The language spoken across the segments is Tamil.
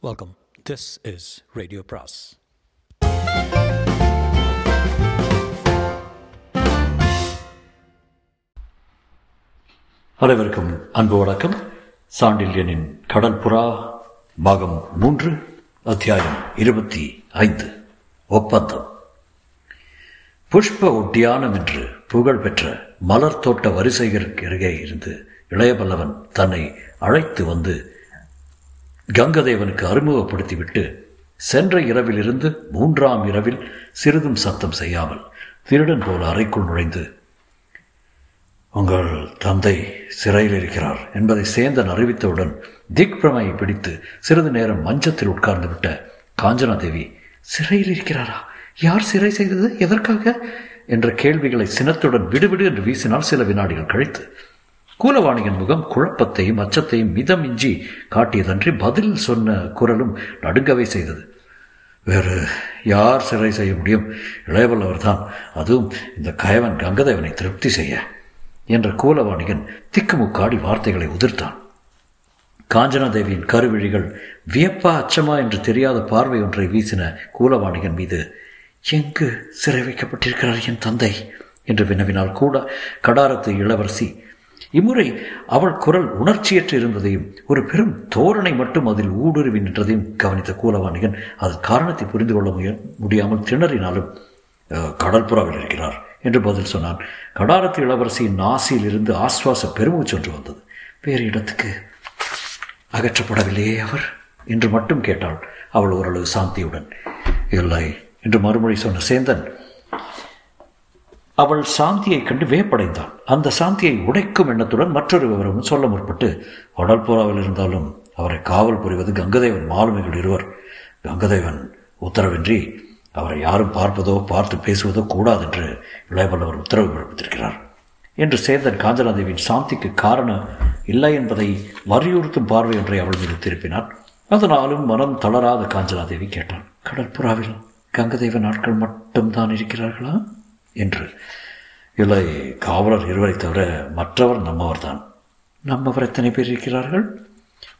வெல்கம் திஸ் இஸ் ரேடியோ பிராஸ் அனைவருக்கும் அன்பு வணக்கம். சாண்டில்யனின் கடல் புறா பாகம் மூன்று அத்தியாயம் இருபத்தி ஐந்து. ஒப்பந்தம். புஷ்ப உட்டியானம் என்று புகழ் பெற்ற மலர் தோட்ட வரிசைகளுக்கு அருகே இருந்து இளையபல்லவன் தன்னை அழைத்து வந்து கங்கதேவனுக்கு அறிமுகப்படுத்திவிட்டு சென்ற இரவிலிருந்து மூன்றாம் இரவில் சிறிதும் சத்தம் செய்யாமல் திருடன் போல அறைக்குள் நுழைந்து உங்கள் தந்தை சிறையில் இருக்கிறார் என்பதை சேந்தன் அறிவித்தவுடன் திக் பிரமையை பிடித்து சிறிது நேரம் மஞ்சத்தில் உட்கார்ந்து விட்ட காஞ்சனா தேவி சிறையில் இருக்கிறாரா? யார் சிறை செய்தது? எதற்காக? என்ற கேள்விகளை சினத்துடன் விடுவிடு என்று வீசினால் சில வினாடிகள் கழித்து கூலவாணியின் முகம் குழப்பத்தையும் அச்சத்தையும் மிதமிஞ்சி காட்டியதன்றி பதில் சொன்ன குரலும் நடுங்கவே செய்தது. வேறு யார் சிறை செய்ய முடியும்? இளையவல்லவர் தான் அதுவும் இந்த கயவன் கங்கதேவனை திருப்தி செய்ய என்ற கூலவாணிகன் திக்குமுக்காடி வார்த்தைகளை உதிர்த்தான். காஞ்சனாதேவியின் கருவிழிகள் வியப்பா அச்சமா என்று தெரியாத பார்வை ஒன்றை வீசின கூலவாணிகன் மீது எங்கு சிறை வைக்கப்பட்டிருக்கிறார் என் தந்தை? என்று வினவினால் கூட கடாரத்து இளவரசி இம்முறை அவள் குரல் உணர்ச்சியற்று இருந்ததையும் ஒரு பெரும் தோரணை மட்டும் அதில் ஊடுருவி நின்றதையும் கவனித்த கூலவாணிகன் அதன் காரணத்தை புரிந்து கொள்ள முய முடியாமல் திணறினாலும் கடற்புறாவில் இருக்கிறார் என்று பதில் சொன்னான். கடாரத்து இளவரசியின் நாசியில் இருந்து ஆஸ்வாச பெருமூச்சு ஒன்று வந்தது. வேறு இடத்துக்கு அகற்றப்படவில்லையே அவர்? என்று மட்டும் கேட்டாள் அவள் ஓரளவு சாந்தியுடன். இல்லை என்று மறுமொழி சொன்ன சேந்தன். அவள் சாந்தியை கண்டு வேப்படைந்தான் அந்த சாந்தியை உடைக்கும் எண்ணத்துடன் மற்றொரு விவரமும் சொல்ல முற்பட்டு வடல்புறாவில் இருந்தாலும் அவரை காவல் புரிவது கங்கதேவன் மாலுமிகள் இருவர். கங்கதேவன் உத்தரவின்றி அவரை யாரும் பார்ப்பதோ பார்த்து பேசுவதோ கூடாது என்று இளையவல்லவர் உத்தரவு பிறப்பித்திருக்கிறார். என்று சேந்தன் காஞ்சனாதேவியின் சாந்திக்கு காரணம் இல்லை என்பதை வலியுறுத்தும் பார்வை ஒன்றை அவள் மீது திருப்பினான். அதனாலும் மனம் தளராத காஞ்சனாதேவி கேட்டான் கடற்புறாவில் கங்கதேவன் ஆட்கள் மட்டும்தான் இருக்கிறார்களா? என்று. இல்லை காவலர் இருவரை தவிர மற்றவர் நம்மவர் தான் நம்மவர் எத்தனை பேர் இருக்கிறார்கள்?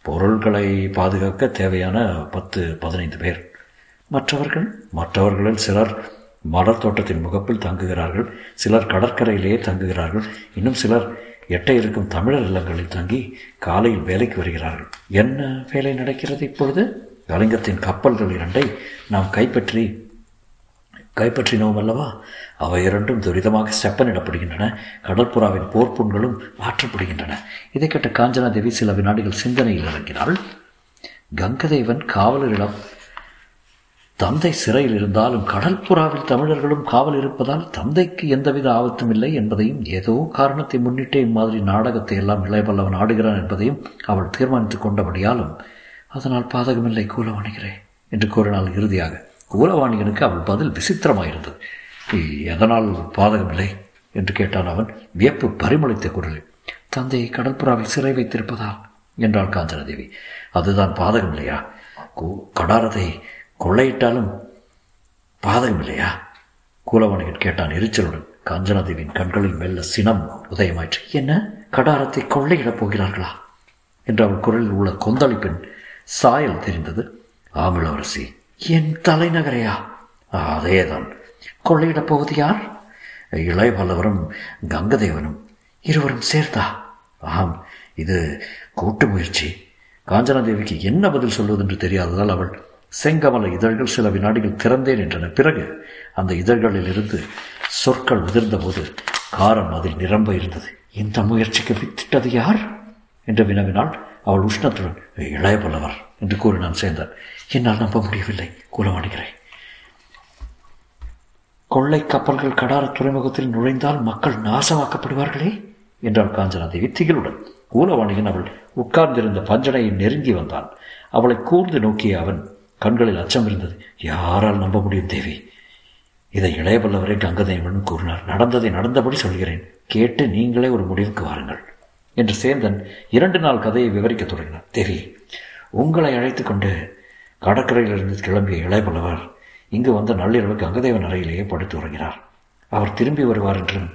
பொருள்களை பாதுகாக்க தேவையான பத்து பதினைந்து பேர். மற்றவர்கள்? மற்றவர்களில் சிலர் மலர் தோட்டத்தின் முகப்பில் தங்குகிறார்கள் சிலர் கடற்கரையிலேயே தங்குகிறார்கள் இன்னும் சிலர் எட்ட இருக்கும் தமிழர் இல்லங்களில் தங்கி காலையில் வேலைக்கு வருகிறார்கள். என்ன வேலை நடக்கிறது இப்பொழுது? கலிங்கத்தின் கப்பல்கள் இரண்டை நாம் கைப்பற்றி கைப்பற்றினோம் அல்லவா? அவை இரண்டும் துரிதமாக செப்பனிடப்படுகின்றன. கடற்புறாவின் போர்ப்புண்களும் மாற்றப்படுகின்றன. இதை கேட்ட காஞ்சனாதேவி சில வினாடிகள் சிந்தனையில் இறங்கினாள். கங்கதேவன் காவலரிடம் தந்தை சிறையில் இருந்தாலும் கடற்புறாவில் தமிழர்களும் காவல் இருப்பதால் தந்தைக்கு எந்தவித ஆபத்தும் இல்லை என்பதையும் ஏதோ காரணத்தை முன்னிட்டே இம்மாதிரி நாடகத்தை எல்லாம் இளையபல்லவன் ஆடுகிறான் என்பதையும் அவள் தீர்மானித்துக் கொண்டபடியாலும் அதனால் பாதகமில்லை கூலவாணிகிறே என்று கூறினாள் இறுதியாக. கூலவாணிகனுக்கு அவள் பதில் விசித்திரமாயிருந்தது. எதனால் பாதகமில்லை? என்று கேட்டான் அவன். வியப்பு பரிமளித்த குரலில். தந்தையை கடற்புறாவில் சிறை வைத்திருப்பதால் என்றாள் காஞ்சனதேவி. அதுதான் பாதகம் இல்லையா கடாரத்தை கொள்ளையிட்டாலும் பாதகம் இல்லையா கூலவாணிகன் கேட்டான் எரிச்சலுடன். காஞ்சனாதேவியின் கண்களில் மெல்ல சினம் உதயமாயிற்று. என்ன? கடாரத்தை கொள்ளையிடப் போகிறார்களா? என்று அவள் குரலில் உள்ள கொந்தளிப்பின் சாயல் தெரிந்தது. ஆமிளவரசி என் தலைநகரையா? அதேதான். கொள்ளையிடப் போவது யார்? இளையபல்லவரும் கங்கதேவனும் இருவரும் சேர்த்தா? ஆம் இது கூட்டு முயற்சி. காஞ்சனாதேவிக்கு என்ன பதில் சொல்வதென்று தெரியாததால் அவள் செங்கமல இதழ்கள் சில வினாடிகள் திறந்தே நின்றன. பிறகு அந்த இதழ்களில் இருந்து சொற்கள் உதிர்ந்தபோது காரம் அதில் நிரம்ப இருந்தது. இந்த முயற்சிக்கு வித்திட்டது யார்? என்று வினவினாள். அவள் உஷ்ணத்துடன் இளைய பல்லவர் என்று கூறினான் சேர்ந்தார் என்னால் நம்ப முடியவில்லை கூலமாடுகிறேன் கொள்ளை கப்பல்கள் கடார துறைமுகத்தில் நுழைந்தால் மக்கள் நாசமாக்கப்படுவார்களே என்றாள் காஞ்சனாதேவி திகிலுடன். கூலவாணியன் அவள் உட்கார்ந்திருந்த பஞ்சனையை நெருங்கி வந்தான். அவளை கூர்ந்து நோக்கிய அவன் கண்களில் அச்சம் இருந்தது. யாரால் நம்ப முடியும் தேவி? இதை இளையவல்லவரே கங்கதேவன் கூறினார். நடந்ததை நடந்தபடி சொல்கிறேன். கேட்டு நீங்களே ஒரு முடிவுக்கு வாருங்கள். என்று சேந்தன் இரண்டு நாள் கதையை விவரிக்க தொடங்கினார் தேவி உங்களை அழைத்து கொண்டு கடற்கரையிலிருந்து கிளம்பிய இளையபல்லவர் இங்கு வந்த நள்ளிரவு கங்கதேவன் அறையிலேயே படுத்து உறங்கினார். அவர் திரும்பி வருவார் என்றும்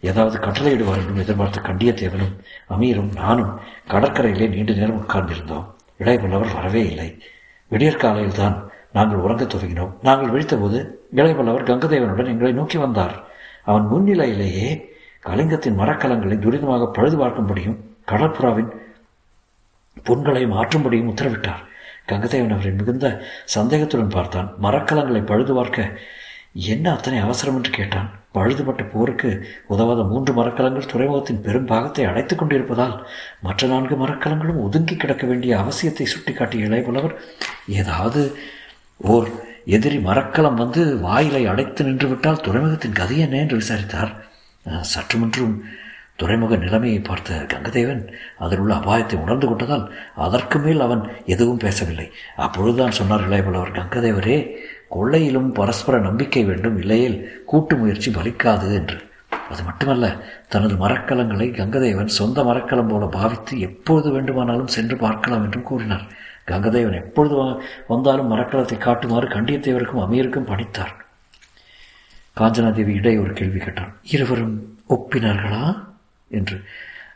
ஏதாவது கட்டளையிடுவார் என்றும் எதிர்பார்த்த கண்டியத்தேவனும் அமீரும் நானும் கடற்கரையிலே நீண்ட நேரம் உட்கார்ந்திருந்தோம். இளையபல்லவர் வரவே இல்லை. விடியற்காலையில் தான் நாங்கள் உறங்கத் துவங்கினோம். நாங்கள் விழித்தபோது இளையபல்லவர் கங்கதேவனுடன் எங்களை நோக்கி வந்தார். அவன் முன்னிலையிலேயே கலிங்கத்தின் மரக்கலங்களை துரிதமாக பழுது பார்க்கும்படியும் கடற்புறாவின் பொன்களை மாற்றும்படியும் உத்தரவிட்டார். கங்கதேவன் அவரை மிகுந்த சந்தேகத்துடன் பார்த்தான். மரக்கலங்களை பழுது பார்க்க என்ன அத்தனை அவசரம் என்று கேட்டான். பழுதுபட்ட போருக்கு உதவாத மூன்று மரக்கலங்கள் துறைமுகத்தின் பெரும் பாகத்தை அடைத்துக் கொண்டிருப்பதால் மற்ற நான்கு மரக்கலங்களும் ஒதுங்கி கிடக்க வேண்டிய அவசியத்தை சுட்டிக்காட்டிய இளையபுலவர் ஏதாவது ஓர் எதிரி மரக்கலம் வந்து வாயிலை அடைத்து நின்றுவிட்டால் துறைமுகத்தின் கதை என்ன என்று விசாரித்தார். சற்றுமன்றும் துறைமுக நிலைமையை பார்த்த கங்கதேவன் அதில் உள்ள அபாயத்தை உணர்ந்து கொண்டதால் அதற்கு மேல் அவன் எதுவும் பேசவில்லை. அப்பொழுதுதான் சொன்னார்களே போலவர் கங்கதேவரே கொள்ளையிலும் பரஸ்பர நம்பிக்கை வேண்டும் இல்லையில் கூட்டு முயற்சி பலிக்காது என்று. அது மட்டுமல்ல தனது மரக்கலங்களை கங்கதேவன் சொந்த மரக்கலம் போல பாவித்து எப்பொழுது வேண்டுமானாலும் சென்று பார்க்கலாம் என்றும் கூறினார். கங்கதேவன் எப்பொழுது வந்தாலும் மரக்கலத்தை காட்டுமாறு கண்டியத்தேவருக்கும் அமீருக்கும் பணித்தார். காஞ்சனாதேவி இடை ஒரு கேள்வி கேட்டான். இருவரும் ஒப்பினார்களா? என்று.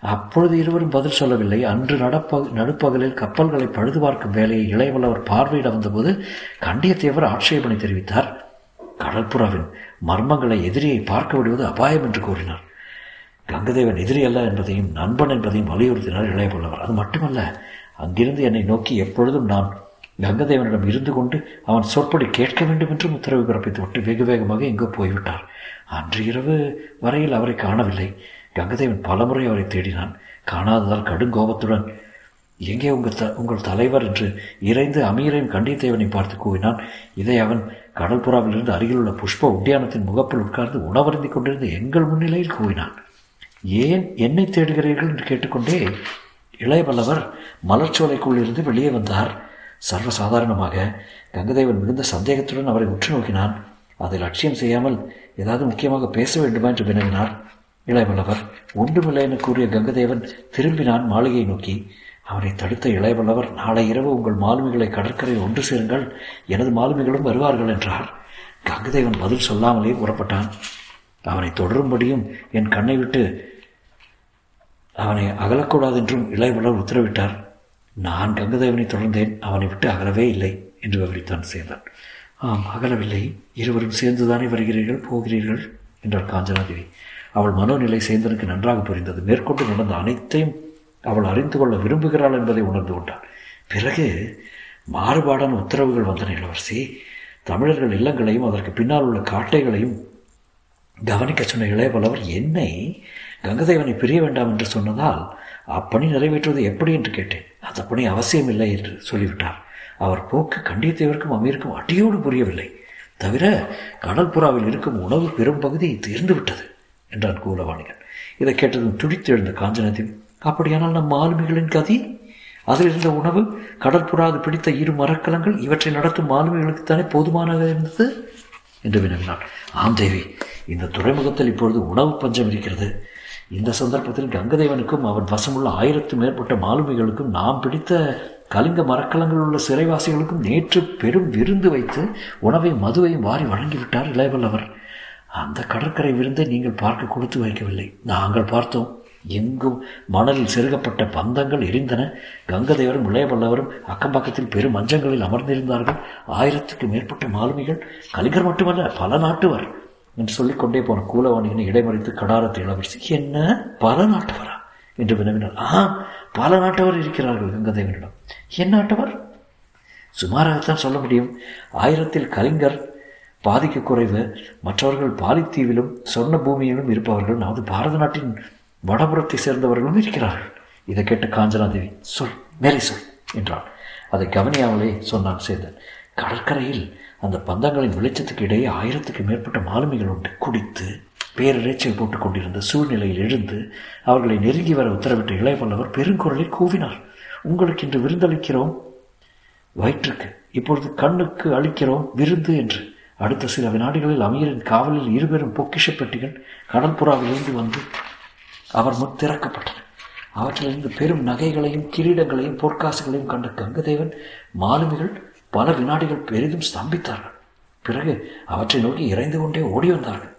அப்பொழுது இருவரும் பதில் சொல்லவில்லை. அன்று நடப்ப நடுப்பகலில் கப்பல்களை பழுது பார்க்கும் வேலையை இளையவல்லவர் பார்வையிட வந்தபோது கண்டியத்தேவர் ஆட்சேபனை தெரிவித்தார். கடற்புறாவின் மர்மங்களை எதிரியை பார்க்க விடுவது அபாயம் என்று கூறினார். கங்கதேவன் எதிரி அல்ல என்பதையும் நண்பன் என்பதையும் வலியுறுத்தினார் இளையவல்லவர். அது மட்டுமல்ல அங்கிருந்து என்னை நோக்கி எப்பொழுதும் நான் கங்கதேவனிடம் இருந்து கொண்டு அவன் சொற்படி கேட்க வேண்டும் என்றும் உத்தரவு பிறப்பித்து விட்டு வெகு வேகமாக எங்கோ போய்விட்டார் அன்று இரவு வரையில் அவரை காணவில்லை. கங்கதேவன் பலமுறை அவரை தேடினான். காணாததால் கடுங்கோபத்துடன் எங்கே உங்கள் த உங்கள் தலைவர்? என்று இறைந்து அமீரையும் கண்டித்தேவனை பார்த்து கூவினான். இதை அவன் கடற்புறாவிலிருந்து அருகிலுள்ள புஷ்ப உத்தியானத்தின் முகப்பில் உட்கார்ந்து உணவருந்தி கொண்டிருந்த எங்கள் முன்னிலையில் கூவினான். ஏன் என்னை தேடுகிறீர்கள்? என்று கேட்டுக்கொண்டே இளையவல்லவர் மலர்ச்சோலைக்குள் இருந்து வெளியே வந்தார். சர்வசாதாரணமாக கங்கதேவன் மிகுந்த சந்தேகத்துடன் அவரை உற்று நோக்கினான். அதை லட்சியம் செய்யாமல் ஏதாவது முக்கியமாக பேச வேண்டுமா என்று வினவினார். இளையவல்லவர் ஒன்றுமில்லை என கூறிய கங்கதேவன் திரும்பினான் மாளிகையை நோக்கி. அவனை தடுத்த இளையவல்லவர் நாளை இரவு உங்கள் மாலுமிகளை கடற்கரை ஒன்று சேருங்கள் எனது மாலுமிகளும் வருவார்கள் என்றார். கங்கதேவன் பதில் சொல்லாமலே புறப்பட்டான். அவனை தொடரும்படியும் என் கண்ணை விட்டு அவனை அகலக்கூடாது என்றும் இளையவல்லவர் உத்தரவிட்டார். நான் கங்கதேவனை தொடர்ந்தேன் அவனை விட்டு அகலவே இல்லை என்று விவரித்தான் சேர்ந்தான் ஆம் அகலவில்லை. இருவரும் சேர்ந்துதானே வருகிறீர்கள் போகிறீர்கள்? என்றார் காஞ்சனாதேவி அவள் மனோநிலை சேந்தனுக்கு நன்றாக புரிந்தது. மேற்கொண்டு நடந்த அனைத்தையும் அவள் அறிந்து கொள்ள விரும்புகிறாள் என்பதை உணர்ந்து கொண்டாள். பிறகு மாறுபாடான உத்தரவுகள் வந்தன இளவரசி. தமிழர்கள் இல்லங்களையும் அதற்கு பின்னால் உள்ள காட்டைகளையும் கவனிக்க சொன்ன இளையவல்லவர் என்னை கங்கதேவனை பிரிய வேண்டாம் என்று சொன்னதால் அப்பணி நிறைவேற்றுவது எப்படி என்று கேட்டேன். அந்த பணி அவசியமில்லை என்று சொல்லிவிட்டார். அவர் போக்கு கண்டியத்தேவருக்கும் அமீருக்கும் அடியோடு புரியவில்லை. தவிர கடற்புறாவில் இருக்கும் உணவு பெரும் பகுதி தீர்ந்து விட்டது என்றான் கூலவாணிகன். இதை கேட்டதும் துடித்து எழுந்த காஞ்சனத்தில் அப்படியானால் நம் மாலுமிகளின் கதி? அதில் இருந்த உணவு கடற்புறாது பிடித்த இரு மரக்கலங்கள் இவற்றை நடத்தும் மாலுமிகளுக்குத்தானே போதுமானதாக இருந்தது? என்று வினவினான். ஆம் தேவி இந்த துறைமுகத்தில் இப்பொழுது உணவு பஞ்சம் இருக்கிறது. இந்த சந்தர்ப்பத்தில் கங்கதேவனுக்கும் அவன் வசமுள்ள ஆயிரத்து மேற்பட்ட மாலுமிகளுக்கும் நாம் பிடித்த கலிங்க மரக்கலங்கள் உள்ள சிறைவாசிகளுக்கும் நேற்று பெரும் விருந்து வைத்து உணவையும் மதுவையும் வாரி வழங்கிவிட்டார் இளையவல்லவர். அந்த கடற்கரை விருந்தை நீங்கள் பார்க்க கொடுத்து வைக்கவில்லை. நாங்கள் பார்த்தோம். எங்கும் மணலில் செருகப்பட்ட பந்தங்கள் எரிந்தன. கங்கதேவரும் இளையவல்லவரும் அக்கம்பக்கத்தில் பெரும் மஞ்சங்களில் அமர்ந்திருந்தார்கள். ஆயிரத்துக்கு மேற்பட்ட மாலுமிகள் கலிங்கர் மட்டுமல்ல பல நாட்டுவர். என்று சொல்லிக்கொண்டே போன கூலவாணிகனை இடைமறித்து கடாரத்தை இளவரசி என்ன? பல நாட்டவரா என்று வினவினார் ஆ பல நாட்டவர் இருக்கிறார்கள் கங்கதேவனிடம். என் நாட்டவர்? சுமாராகத்தான் சொல்ல முடியும். ஆயிரத்தில் கலிங்கர் பாதிக்க குறைவு மற்றவர்கள் பாலித்தீவிலும் சொர்ண பூமியிலும் இருப்பவர்கள் நமது பாரத நாட்டின் வடபுறத்தை சேர்ந்தவர்களும் இருக்கிறார்கள். இதை கேட்ட காஞ்சனாதேவி சொல் மேலே சொல் என்றான் அதை கவனியாமலே சொன்னான் சேந்தன். கடற்கரையில் அந்த பந்தங்களின் வெளிச்சத்துக்கு இடையே ஆயிரத்துக்கு மேற்பட்ட மாலுமிகள் உண்டு குடித்து பேரிரைச்சல் போட்டுக் கொண்டிருந்த சூழ்நிலையில் எழுந்து அவர்களை நெருங்கி வர உத்தரவிட்ட இளையவல்லவர் பெருங்குரலில் கூவினார். உங்களுக்கு இன்று விருந்தளிக்கிறோம். வயிற்றுக்கு இப்பொழுது கண்ணுக்கு அளிக்கிறோம் விருந்து என்று. அடுத்த சில வினாடிகளில் அமீரின் காவலில் இருபெரும் பொக்கிஷ பெட்டிகள் கடற்புறாவிலிருந்து வந்து அவர் முன் திறக்கப்பட்டன. அவற்றிலிருந்து பெரும் நகைகளையும் கிரீடங்களையும் பொற்காசுகளையும் கண்ட கங்கதேவன் மாலுமிகள் பல வினாடிகள் பெரிதும் ஸ்தம்பித்தார்கள். பிறகு அவற்றை நோக்கி இறைந்து கொண்டே ஓடி வந்தார்கள்.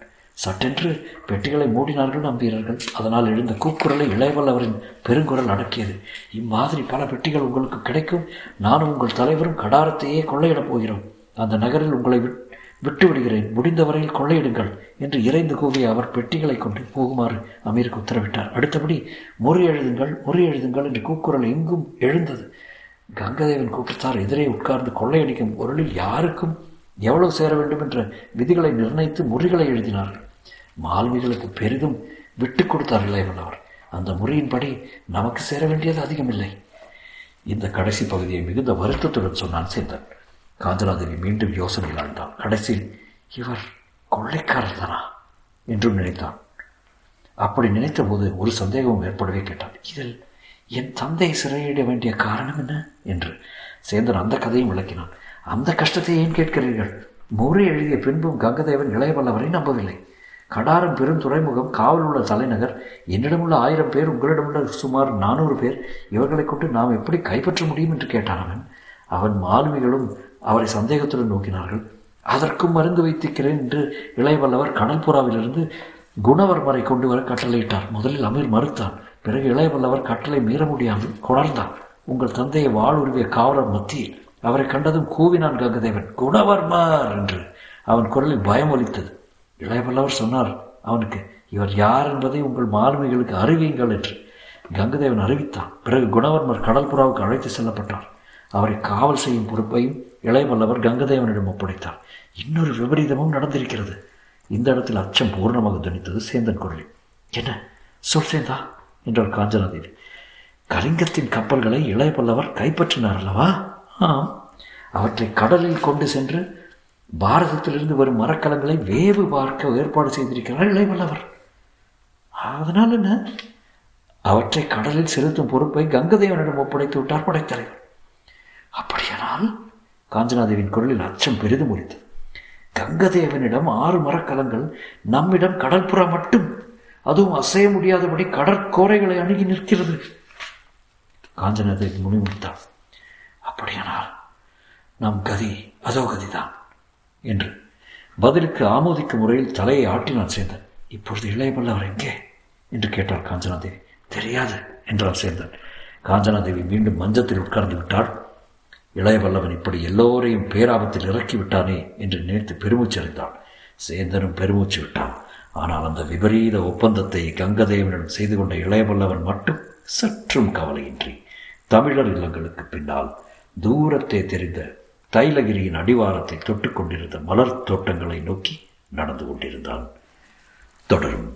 சட்டென்று பெட்டிகளை மூடினார்கள் நம் வீரர்கள். அதனால் எழுந்த கூக்குரலை இளையவல்லவரின் பெருங்குரல் அடக்கியது. இம்மாதிரி பல பெட்டிகள் உங்களுக்கு கிடைக்கும். நானும் உங்கள் தலைவரும் கடாரத்தையே கொள்ளையிடப் போகிறோம். அந்த நகரில் உங்களை விட் விட்டு விடுகிறேன் முடிந்தவரையில் கொள்ளையிடுங்கள் என்று இறைந்து கூவிய அவர் பெட்டிகளை கொண்டு போகுமாறு அமீருக்கு உத்தரவிட்டார். அடுத்தபடி முறி எழுதுங்கள் முறி எழுதுங்கள் என்று கூக்குரல் எங்கும் எழுந்தது. கங்கதேவன் கூட்டத்தார் எதிரே உட்கார்ந்து கொள்ளையடிக்கும் பொருளில் யாருக்கும் எவ்வளவு சேர வேண்டும் என்ற விதிகளை நிர்ணயித்து முறிகளை எழுதினார்கள். மாலுமிகளுக்கு பெரிதும் விட்டு கொடுத்தார் இளையவன் அவர். அந்த முறையின்படி நமக்கு சேர வேண்டியது அதிகமில்லை. இந்த கடைசி பகுதியை மிகுந்த வருத்தத்துடன் சொன்னான் சேந்தன். காஞ்சனாதேவி மீண்டும் யோசனையில் ஆழ்ந்தாள். கடைசியில் இவர் கொள்ளைக்காரர் தானா? என்றும் நினைத்தான். அப்படி நினைத்த போது ஒரு சந்தேகமும் ஏற்படவே கேட்டான். இதில் என் தந்தை சிறையிட வேண்டிய காரணம் என்ன? என்று சேந்தன் அந்த கதையும் விளக்கினான். அந்த கஷ்டத்தை ஏன் கேட்கிறீர்கள்? முறை எழுதிய பின்பும் கங்கதேவன் இளையவல்லவரை நம்பவில்லை. கடாரம் பெரும் துறைமுகம் காவல் உள்ள தலைநகர் என்னிடமுள்ள ஆயிரம் பேர் உங்களிடமுள்ள சுமார் நானூறு பேர் இவர்களை கொண்டு நாம் எப்படி கைப்பற்ற முடியும் என்று கேட்டான் அவன். அவன் மாலுமிகளும் அவரை சந்தேகத்துடன் நோக்கினார்கள். அதற்கும் மருந்து வைத்திருக்கிறேன் என்று இளையவல்லவர் கடல்புறாவிலிருந்து குணவர்மரை கொண்டு வர கட்டளையிட்டார். முதலில் அமீர் மறுத்தான். பிறகு இளையவல்லவர் கட்டளை மீற முடியாமல் கொணர்ந்தான் உங்கள் தந்தையை வாழ் காவலர் மத்தியில் அவரை கண்டதும் கூவினான் கங்கதேவன் குணவர்மர் என்று. அவன் குரலில் பயம் ஒலித்தது. இளையவல்லவர் சொன்னார் அவனுக்கு இவர் யார் என்பதை உங்கள் மாலுமிகளுக்கு அறிவியுங்கள் என்று. கங்கதேவன் அறிவித்தான். பிறகு குணவர்மர் கடல்புறாவுக்கு அழைத்து செல்லப்பட்டார். அவரை காவல் செய்யும் பொறுப்பையும் இளையவல்லவர் கங்கதேவனிடம் ஒப்படைத்தார். இன்னொரு விபரீதமும் நடந்திருக்கிறது. இந்த இடத்தில் அச்சம் பூர்ணமாக துணித்தது சேந்தன் குரலில். என்ன? சொல் சேந்தா. என்றார் காஞ்சனாதேவி. கலிங்கத்தின் கப்பல்களை இளையவல்லவர் கைப்பற்றினார் அல்லவா? ஆம். அவற்றை கடலில் கொண்டு சென்று பாரதத்திலிருந்து வரும் மரக்கலங்களை வேவு பார்க்க ஏற்பாடு செய்திருக்கிறார் இளையவல்லவர் அதனால் என்ன? அவற்றை கடலில் செலுத்தும் பொறுப்பை கங்கதேவனிடம் ஒப்படைத்து விட்டார் படைத்தலைவர். அப்படியானால் காஞ்சனாதேவின் குரலில் அச்சம் பெரிதும் ஒலித்தது. கங்கதேவனிடம் ஆறு மரக்கலங்கள் நம்மிடம் கடற்புறா மட்டும் அதுவும் அசைய முடியாதபடி கடற்கோரைகளை அணுகி நிற்கிறது. காஞ்சனாதேவி முனிமுடித்தாள் அப்படியானால் நம் கதி அதோ கதிதான் என்று பதிலுக்கு ஆமோதிக்கும் முறையில் தலையை ஆட்டினான் சேந்தன் இப்பொழுது இளையவல்லவர் எங்கே? என்று கேட்டார் காஞ்சனாதேவி தெரியாது என்றார் சேந்தன் காஞ்சனாதேவி மீண்டும் மஞ்சத்தில் உட்கார்ந்து விட்டாள். இளையவல்லவன் இப்படி எல்லோரையும் பேராபத்தில் இறக்கி விட்டானே என்று நினைத்து பெருமூச்சு அறிந்தாள் சேந்தனும் பெருமூச்சு விட்டான். ஆனால் அந்த விபரீத ஒப்பந்தத்தை கங்கதேவனிடம் செய்து கொண்ட இளையவல்லவன் மட்டும் சற்றும் கவலையின்றி தமிழர் இல்லங்களுக்கு பின்னால் தூரத்தே தெரிந்த தைலகிரியின் அடிவாரத்தை தொட்டுக்கொண்டிருந்த மலர் தோட்டங்களை நோக்கி நடந்து கொண்டிருந்தான். தொடரும்.